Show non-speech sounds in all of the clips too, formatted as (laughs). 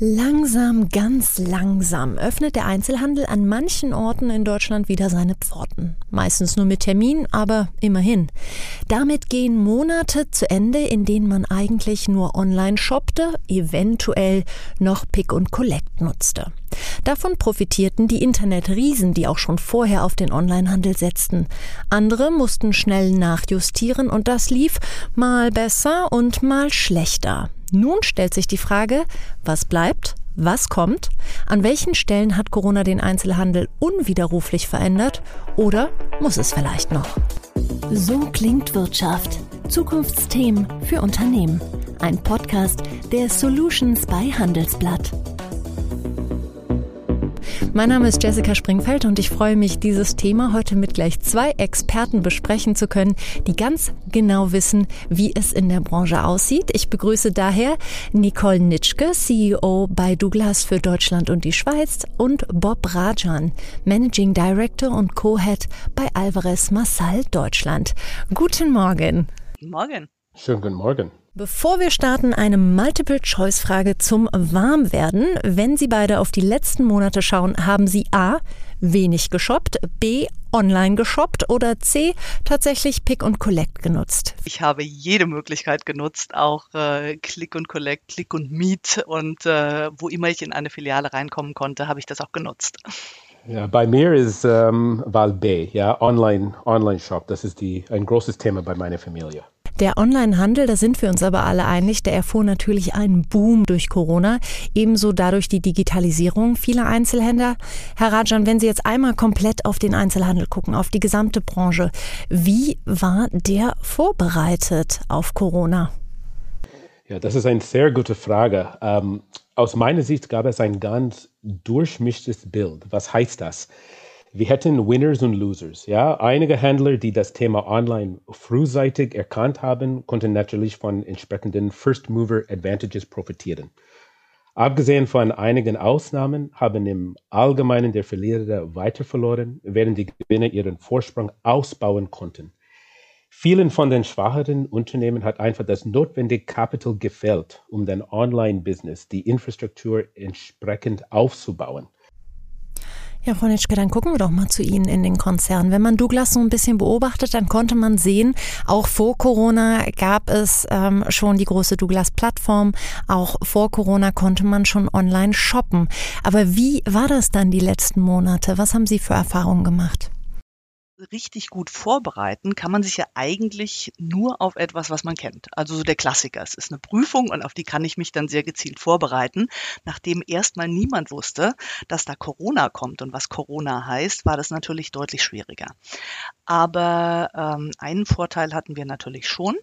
Langsam, ganz langsam öffnet der Einzelhandel an manchen Orten in Deutschland wieder seine Pforten. Meistens nur mit Termin, aber immerhin. Damit gehen Monate zu Ende, in denen man eigentlich nur online shoppte, eventuell noch Pick und Collect nutzte. Davon profitierten die Internetriesen, die auch schon vorher auf den Onlinehandel setzten. Andere mussten schnell nachjustieren und das lief mal besser und mal schlechter. Nun stellt sich die Frage, was bleibt, was kommt, an welchen Stellen hat Corona den Einzelhandel unwiderruflich verändert oder muss es vielleicht noch? So klingt Wirtschaft. Zukunftsthemen für Unternehmen. Ein Podcast der Solutions bei Handelsblatt. Mein Name ist Jessica Springfeld und ich freue mich, dieses Thema heute mit gleich zwei Experten besprechen zu können, die ganz genau wissen, wie es in der Branche aussieht. Ich begrüße daher Nicole Nitschke, CEO bei Douglas für Deutschland und die Schweiz und Bob Rajan, Managing Director und Co-Head bei Alvarez Massal Deutschland. Guten Morgen. Guten Morgen. Schönen guten Morgen. Bevor wir starten, eine Multiple-Choice-Frage zum Warmwerden. Wenn Sie beide auf die letzten Monate schauen, haben Sie A. wenig geshoppt, B. online geshoppt oder C. tatsächlich Pick und Collect genutzt? Ich habe jede Möglichkeit genutzt, auch äh, Click und Collect, Click und Meet und äh, wo immer ich in eine Filiale reinkommen konnte, habe ich das auch genutzt. Ja, bei mir ist ähm, Wahl B, ja, Online, Online Shop. Das ist die, ein großes Thema bei meiner Familie. Der Onlinehandel, da sind wir uns aber alle einig, der erfuhr natürlich einen Boom durch Corona, ebenso dadurch die Digitalisierung vieler Einzelhändler. Herr Rajan, wenn Sie jetzt einmal komplett auf den Einzelhandel gucken, auf die gesamte Branche, wie war der vorbereitet auf Corona? Ja, das ist eine sehr gute Frage. Ähm, aus meiner Sicht gab es ein ganz durchmischtes Bild. Was heißt das? Wir hätten Winners und Losers. Ja, einige Händler, die das Thema Online frühzeitig erkannt haben, konnten natürlich von entsprechenden First Mover Advantages profitieren. Abgesehen von einigen Ausnahmen haben im Allgemeinen der Verlierer weiter verloren, während die Gewinner ihren Vorsprung ausbauen konnten. Vielen von den schwacheren Unternehmen hat einfach das notwendige Kapital gefällt, um den Online-Business, die Infrastruktur entsprechend aufzubauen. Ja, Frau Nitschke, dann gucken wir doch mal zu Ihnen in den Konzern. Wenn man Douglas so ein bisschen beobachtet, dann konnte man sehen, auch vor Corona gab es ähm, schon die große Douglas-Plattform. Auch vor Corona konnte man schon online shoppen. Aber wie war das dann die letzten Monate? Was haben Sie für Erfahrungen gemacht? Richtig gut vorbereiten kann man sich ja eigentlich nur auf etwas, was man kennt. Also so der Klassiker. Es ist eine Prüfung und auf die kann ich mich dann sehr gezielt vorbereiten. Nachdem erstmal niemand wusste, dass da Corona kommt und was Corona heißt, war das natürlich deutlich schwieriger. Aber ähm, einen Vorteil hatten wir natürlich schon.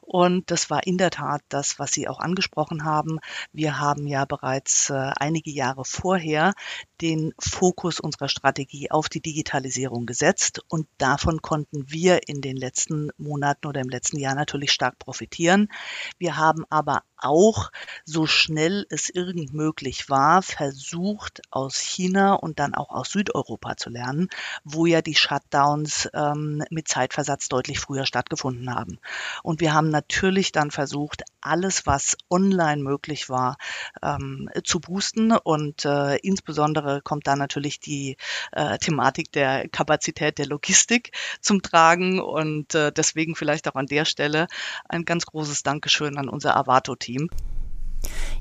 Und das war in der Tat das, was Sie auch angesprochen haben. Wir haben ja bereits äh, einige Jahre vorher den Fokus unserer Strategie auf die Digitalisierung gesetzt. Und davon konnten wir in den letzten Monaten oder im letzten Jahr natürlich stark profitieren. Wir haben aber auch so schnell es irgend möglich war, versucht aus China und dann auch aus Südeuropa zu lernen, wo ja die Shutdowns ähm, mit Zeitversatz deutlich früher stattgefunden haben. Und wir haben natürlich dann versucht, alles, was online möglich war, ähm, zu boosten. Und äh, insbesondere kommt da natürlich die äh, Thematik der Kapazität der Logistik zum Tragen. Und äh, deswegen vielleicht auch an der Stelle ein ganz großes Dankeschön an unser Avato-Team.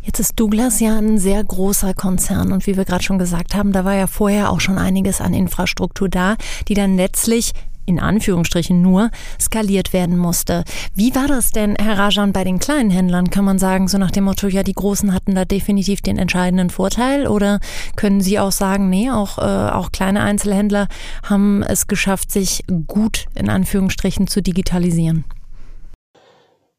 Jetzt ist Douglas ja ein sehr großer Konzern und wie wir gerade schon gesagt haben, da war ja vorher auch schon einiges an Infrastruktur da, die dann letztlich in Anführungsstrichen nur skaliert werden musste. Wie war das denn, Herr Rajan, bei den kleinen Händlern? Kann man sagen, so nach dem Motto, ja, die Großen hatten da definitiv den entscheidenden Vorteil? Oder können Sie auch sagen, nee, auch, äh, auch kleine Einzelhändler haben es geschafft, sich gut in Anführungsstrichen zu digitalisieren?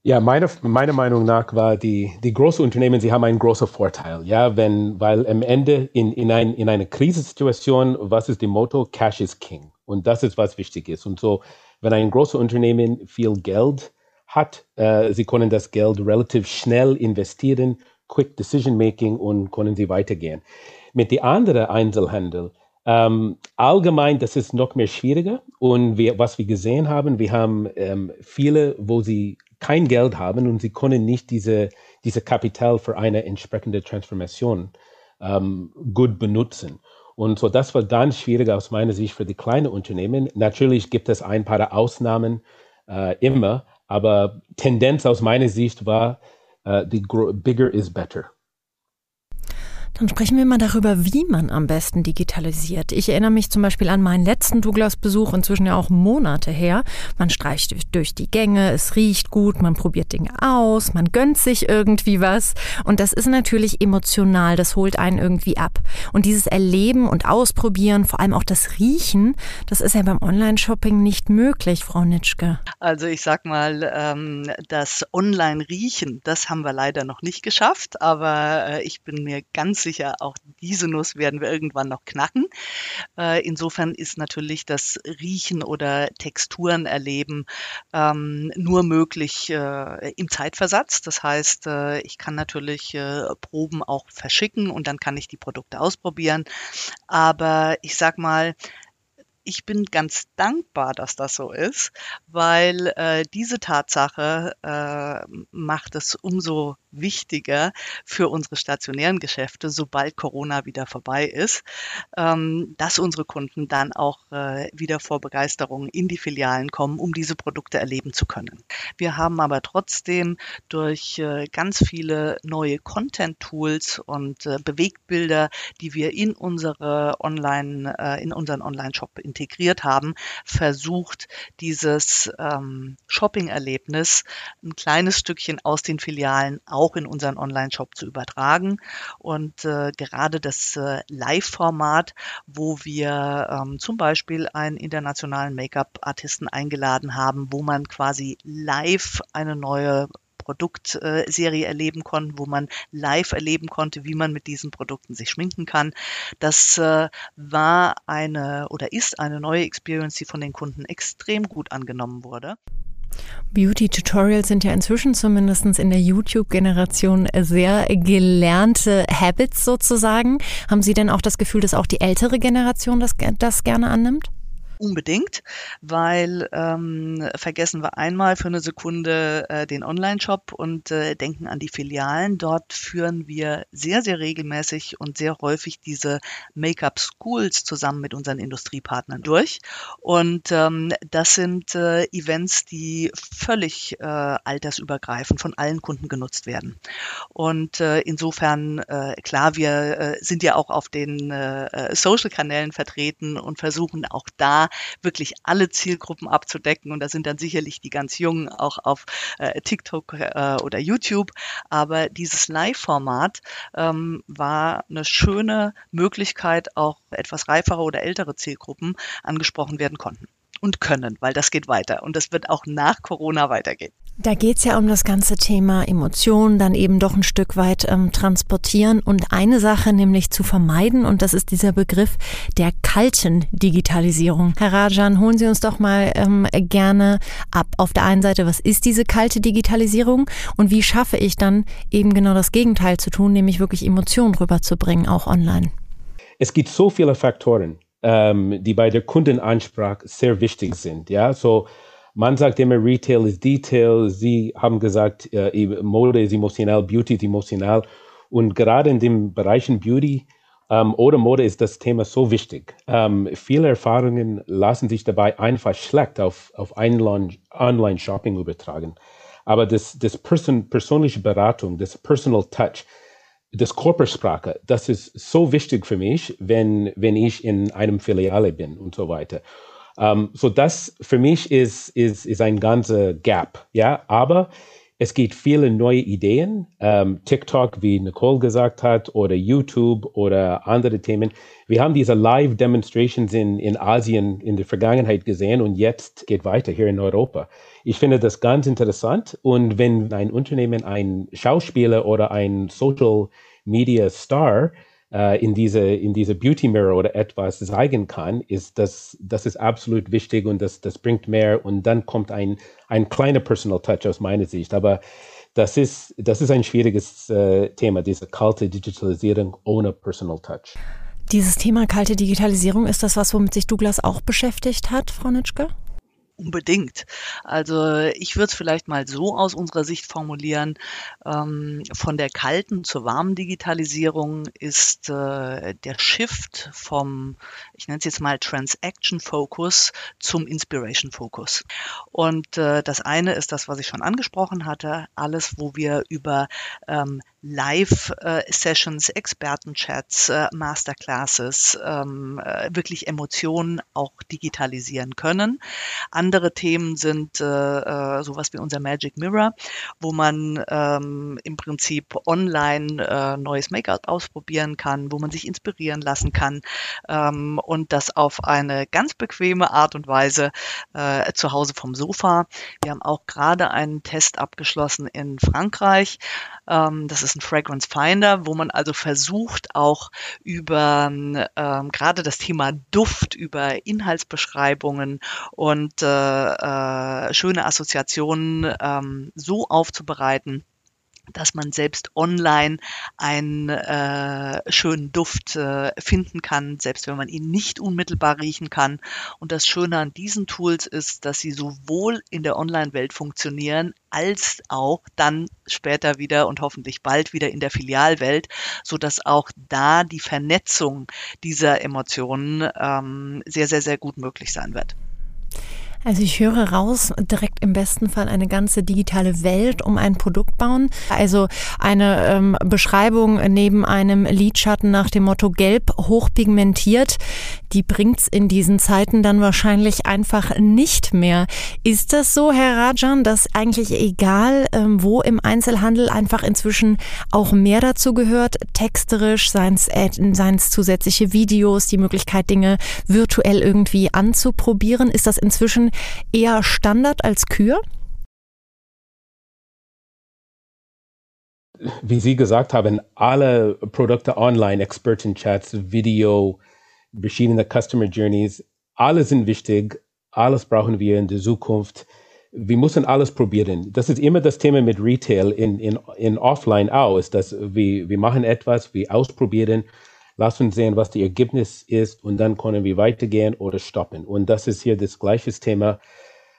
Ja, meine, meiner Meinung nach war die, die großen Unternehmen, sie haben einen großen Vorteil. Ja, wenn, weil am Ende in, in, ein, in einer Krisensituation, was ist die Motto? Cash is King. Und das ist, was wichtig ist. Und so, wenn ein großes Unternehmen viel Geld hat, äh, sie können das Geld relativ schnell investieren, Quick Decision Making und können sie weitergehen. Mit den anderen Einzelhandel, ähm, allgemein, das ist noch mehr schwieriger. Und wir, was wir gesehen haben, wir haben ähm, viele, wo sie kein Geld haben und sie können nicht diese, diese Kapital für eine entsprechende Transformation ähm, gut benutzen. Und so, das war ganz schwierig aus meiner Sicht für die kleinen Unternehmen. Natürlich gibt es ein paar Ausnahmen äh, immer, aber Tendenz aus meiner Sicht war, uh, the bigger is better. Dann sprechen wir mal darüber, wie man am besten digitalisiert. Ich erinnere mich zum Beispiel an meinen letzten Douglas-Besuch, inzwischen ja auch Monate her. Man streicht durch die Gänge, es riecht gut, man probiert Dinge aus, man gönnt sich irgendwie was. Und das ist natürlich emotional, das holt einen irgendwie ab. Und dieses Erleben und Ausprobieren, vor allem auch das Riechen, das ist ja beim Online-Shopping nicht möglich, Frau Nitschke. Also ich sag mal, ähm, das Online-Riechen, das haben wir leider noch nicht geschafft, aber äh, ich bin mir ganz sicher, auch diese Nuss werden wir irgendwann noch knacken. Äh, insofern ist natürlich das Riechen oder Texturen erleben ähm, nur möglich äh, im Zeitversatz. Das heißt, äh, ich kann natürlich Proben auch verschicken und dann kann ich die Produkte ausprobieren. Aber ich sag mal, ich bin ganz dankbar, dass das so ist, weil äh, diese Tatsache äh, macht es umso wichtiger für unsere stationären Geschäfte, sobald Corona wieder vorbei ist, ähm, dass unsere Kunden dann auch äh, wieder vor Begeisterung in die Filialen kommen, um diese Produkte erleben zu können. Wir haben aber trotzdem durch äh, ganz viele neue Content-Tools und äh, Bewegtbilder, die wir in unsere Online, äh, in unseren Online-Shop integriert haben, versucht, dieses ähm, Shopping-Erlebnis ein kleines Stückchen aus den Filialen auch in unseren Online-Shop zu übertragen. Und äh, gerade das äh, Live-Format, wo wir ähm, zum Beispiel einen internationalen Make-up-Artisten eingeladen haben, wo man quasi live eine neue Produktserie erleben konnten, wo man live erleben konnte, wie man mit diesen Produkten sich schminken kann. Das äh, war eine oder ist eine neue Experience, die von den Kunden extrem gut angenommen wurde. Beauty-Tutorials sind ja inzwischen zumindest in der YouTube-Generation sehr gelernte Habits sozusagen. Haben Sie denn auch das Gefühl, dass auch die ältere Generation das, das gerne annimmt? Unbedingt, weil ähm, vergessen wir einmal für eine Sekunde äh, den Online-Shop und äh, denken an die Filialen. Dort führen wir sehr, sehr regelmäßig und sehr häufig diese Make-up-Schools zusammen mit unseren Industriepartnern durch. Und ähm, das sind äh, Events, die völlig äh, altersübergreifend von allen Kunden genutzt werden. Und äh, insofern, äh, klar, wir äh, sind ja auch auf den äh, Social-Kanälen vertreten und versuchen auch da wirklich alle Zielgruppen abzudecken. Und da sind dann sicherlich die ganz Jungen auch auf äh, TikTok äh, oder YouTube. Aber dieses Live-Format ähm, war eine schöne Möglichkeit, auch etwas reifere oder ältere Zielgruppen angesprochen werden konnten und können, weil das geht weiter und das wird auch nach Corona weitergehen. Da geht es ja um das ganze Thema Emotionen, dann eben doch ein Stück weit ähm, transportieren und eine Sache nämlich zu vermeiden und das ist dieser Begriff der kalten Digitalisierung. Herr Rajan, holen Sie uns doch mal ähm, gerne ab. Auf der einen Seite, was ist diese kalte Digitalisierung und wie schaffe ich dann eben genau das Gegenteil zu tun, nämlich wirklich Emotionen rüberzubringen, auch online? Es gibt so viele Faktoren, ähm, die bei der Kundenansprache sehr wichtig sind. Ja, so man sagt immer, Retail ist Detail. Sie haben gesagt, äh, Mode ist emotional, Beauty ist emotional. Und gerade in den Bereichen Beauty ähm, oder Mode ist das Thema so wichtig. Ähm, viele Erfahrungen lassen sich dabei einfach schlecht auf, auf Online-Shopping übertragen. Aber das, das Person, persönliche Beratung, das Personal Touch, das Körpersprache, das ist so wichtig für mich, wenn, wenn ich in einem Filiale bin und so weiter. Um, ähm, so das für mich ist, ist, ist ein ganzer Gap, ja, aber es gibt viele neue Ideen, um, ähm, TikTok, wie Nicole gesagt hat, oder YouTube oder andere Themen. Wir haben diese Live-Demonstrations in, in Asien in der Vergangenheit gesehen und jetzt geht weiter hier in Europa. Ich finde das ganz interessant und wenn ein Unternehmen ein Schauspieler oder ein Social Media Star äh, in diese, in diese Beauty Mirror oder etwas zeigen kann, ist das, das ist absolut wichtig und das, das bringt mehr und dann kommt ein, ein kleiner Personal Touch aus meiner Sicht. Aber das ist, das ist ein schwieriges äh, Thema, diese kalte Digitalisierung ohne Personal Touch. Dieses Thema kalte Digitalisierung, ist das was, womit sich Douglas auch beschäftigt hat, Frau Nitschke? Unbedingt. Also ich würde es vielleicht mal so aus unserer Sicht formulieren. Ähm, von der kalten zur warmen Digitalisierung ist äh, der Shift vom, ich nenne es jetzt mal Transaction Focus zum Inspiration Focus. Und äh, das eine ist das, was ich schon angesprochen hatte, alles, wo wir über ähm, Live-Sessions, Expertenchats, äh, Masterclasses, ähm, äh, wirklich Emotionen auch digitalisieren können. Andere Themen sind äh, sowas wie unser Magic Mirror, wo man ähm, im Prinzip online neues Make-up ausprobieren kann, wo man sich inspirieren lassen kann ähm, und das auf eine ganz bequeme Art und Weise zu Hause vom Sofa. Wir haben auch gerade einen Test abgeschlossen in Frankreich. Ähm, das ist ein Fragrance Finder, wo man also versucht, auch über ähm, gerade das Thema Duft, über Inhaltsbeschreibungen und äh, äh, schöne Assoziationen ähm, so aufzubereiten, dass man selbst online einen äh, schönen Duft äh, finden kann, selbst wenn man ihn nicht unmittelbar riechen kann. Und das Schöne an diesen Tools ist, dass sie sowohl in der Online-Welt funktionieren, als auch dann später wieder und hoffentlich bald wieder in der Filialwelt, so dass auch da die Vernetzung dieser Emotionen ähm, sehr, sehr, sehr gut möglich sein wird. Also ich höre raus, direkt im besten Fall eine ganze digitale Welt um ein Produkt bauen. Also eine ähm, Beschreibung neben einem Lidschatten nach dem Motto gelb hochpigmentiert, die bringt's in diesen Zeiten dann wahrscheinlich einfach nicht mehr. Ist das so, Herr Rajan, dass eigentlich egal, ähm, wo im Einzelhandel einfach inzwischen auch mehr dazu gehört, texterisch, seien es zusätzliche Videos, die Möglichkeit, Dinge virtuell irgendwie anzuprobieren? Ist das inzwischen eher Standard als Kür? Wie Sie gesagt haben, alle Produkte online, Experten-Chats, Video, verschiedene Customer Journeys, alle sind wichtig, alles brauchen wir in der Zukunft. Wir müssen alles probieren. Das ist immer das Thema mit Retail in, in, in Offline ist, dass wir, wir machen etwas, wir ausprobieren, lass uns sehen, was das Ergebnis ist und dann können wir weitergehen oder stoppen. Und das ist hier das gleiche Thema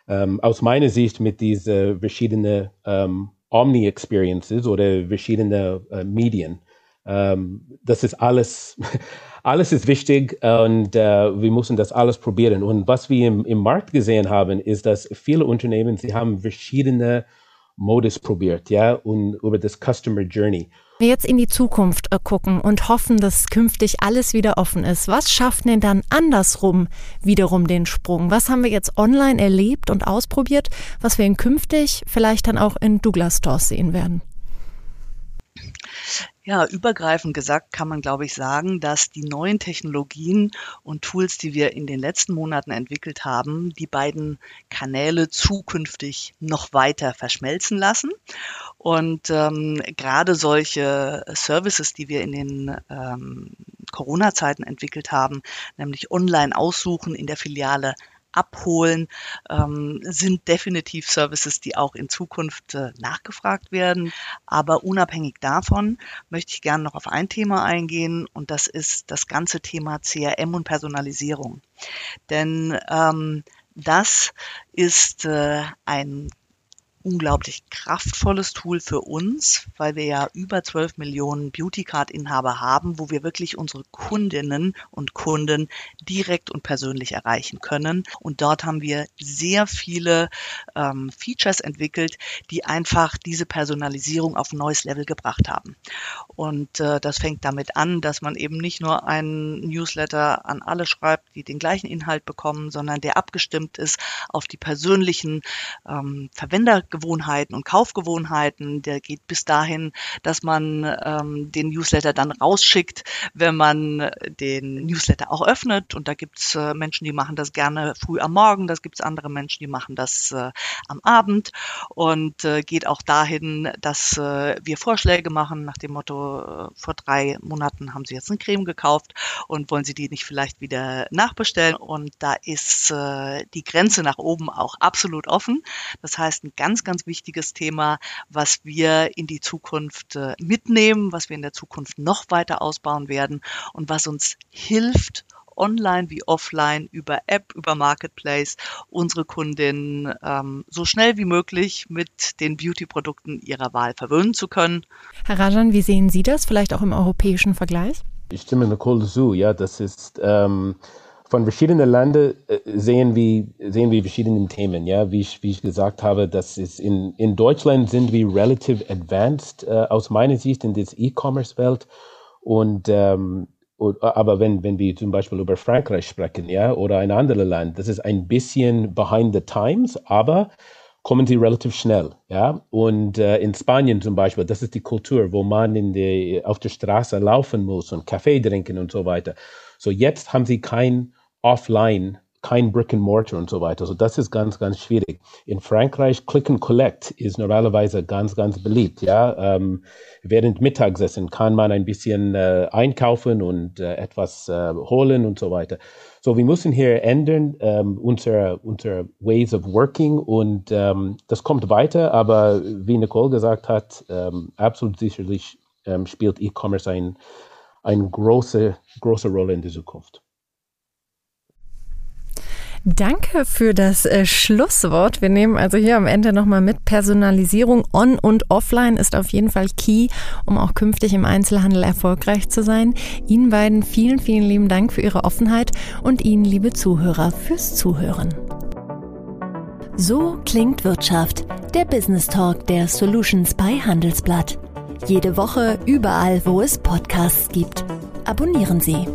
ähm, aus meiner Sicht mit diesen verschiedenen ähm, Omni-Experiences oder verschiedenen äh, Medien. Ähm, das ist alles, (laughs) alles ist wichtig und äh, wir müssen das alles probieren. Und was wir im, im Markt gesehen haben, ist, dass viele Unternehmen, sie haben verschiedene Modus probiert, ja, und über das Customer Journey wir jetzt in die Zukunft äh, gucken und hoffen, dass künftig alles wieder offen ist, was schafft denn dann andersrum wiederum den Sprung? Was haben wir jetzt online erlebt und ausprobiert, was wir in künftig vielleicht dann auch in Douglas Stores sehen werden? Ja, übergreifend gesagt kann man, glaube ich, sagen, dass die neuen Technologien und Tools, die wir in den letzten Monaten entwickelt haben, die beiden Kanäle zukünftig noch weiter verschmelzen lassen. Und ähm, gerade solche Services, die wir in den ähm, Corona-Zeiten entwickelt haben, nämlich online aussuchen, in der Filiale abholen, ähm, sind definitiv Services, die auch in Zukunft äh, nachgefragt werden. Aber unabhängig davon möchte ich gerne noch auf ein Thema eingehen und das ist das ganze Thema CRM und Personalisierung. Denn ähm, das ist äh, ein unglaublich kraftvolles Tool für uns, weil wir ja über 12 Millionen Beauty Card Inhaber haben, wo wir wirklich unsere Kundinnen und Kunden direkt und persönlich erreichen können. Und dort haben wir sehr viele ähm, Features entwickelt, die einfach diese Personalisierung auf ein neues Level gebracht haben. Und äh, das fängt damit an, dass man eben nicht nur einen Newsletter an alle schreibt, die den gleichen Inhalt bekommen, sondern der abgestimmt ist auf die persönlichen ähm, Verwender Gewohnheiten und Kaufgewohnheiten. Der geht bis dahin, dass man ähm, den Newsletter dann rausschickt, wenn man den Newsletter auch öffnet. Und da gibt's äh, Menschen, die machen das gerne früh am Morgen. Das gibt's andere Menschen, die machen das äh, am Abend. Und äh, geht auch dahin, dass äh, wir Vorschläge machen nach dem Motto, äh, vor drei Monaten haben Sie jetzt eine Creme gekauft und wollen Sie die nicht vielleicht wieder nachbestellen? Und da ist äh, die Grenze nach oben auch absolut offen. Das heißt, ein ganz, ganz wichtiges Thema, was wir in die Zukunft äh, mitnehmen, was wir in der Zukunft noch weiter ausbauen werden und was uns hilft, online wie offline, über App, über Marketplace unsere Kundinnen ähm, so schnell wie möglich mit den Beauty-Produkten ihrer Wahl verwöhnen zu können. Herr Rajan, wie sehen Sie das, vielleicht auch im europäischen Vergleich? Ich stimme Nicole zu, ja, das ist ähm, von verschiedenen Ländern äh, sehen wir, sehen wir verschiedene Themen, ja, wie ich, wie ich gesagt habe, das ist in, in Deutschland sind wir relativ advanced äh, aus meiner Sicht in das E-Commerce-Welt und ähm, aber wenn, wenn wir zum Beispiel über Frankreich sprechen, ja, oder ein anderes Land, das ist ein bisschen behind the times, aber kommen sie relativ schnell, ja. Und äh, in Spanien zum Beispiel, das ist die Kultur, wo man in die, auf der Straße laufen muss und Kaffee trinken und so weiter. So jetzt haben sie kein Offline kein Brick and Mortar und so weiter. Also das ist ganz, ganz schwierig. In Frankreich Click and Collect ist normalerweise ganz, ganz beliebt. Ja, ähm, während Mittagessen kann man ein bisschen äh, einkaufen und äh, etwas äh, holen und so weiter. So, wir müssen hier ändern ähm, unsere, unsere Ways of Working und ähm, das kommt weiter. Aber wie Nicole gesagt hat, ähm, absolut sicherlich ähm, spielt E-Commerce ein, eine große, große Rolle in der Zukunft. Danke für das äh, Schlusswort. Wir nehmen also hier am Ende nochmal mit. Personalisierung on und offline ist auf jeden Fall key, um auch künftig im Einzelhandel erfolgreich zu sein. Ihnen beiden vielen, vielen lieben Dank für Ihre Offenheit und Ihnen, liebe Zuhörer, fürs Zuhören. So klingt Wirtschaft. Der Business Talk der Solutions bei Handelsblatt. Jede Woche überall, wo es Podcasts gibt. Abonnieren Sie.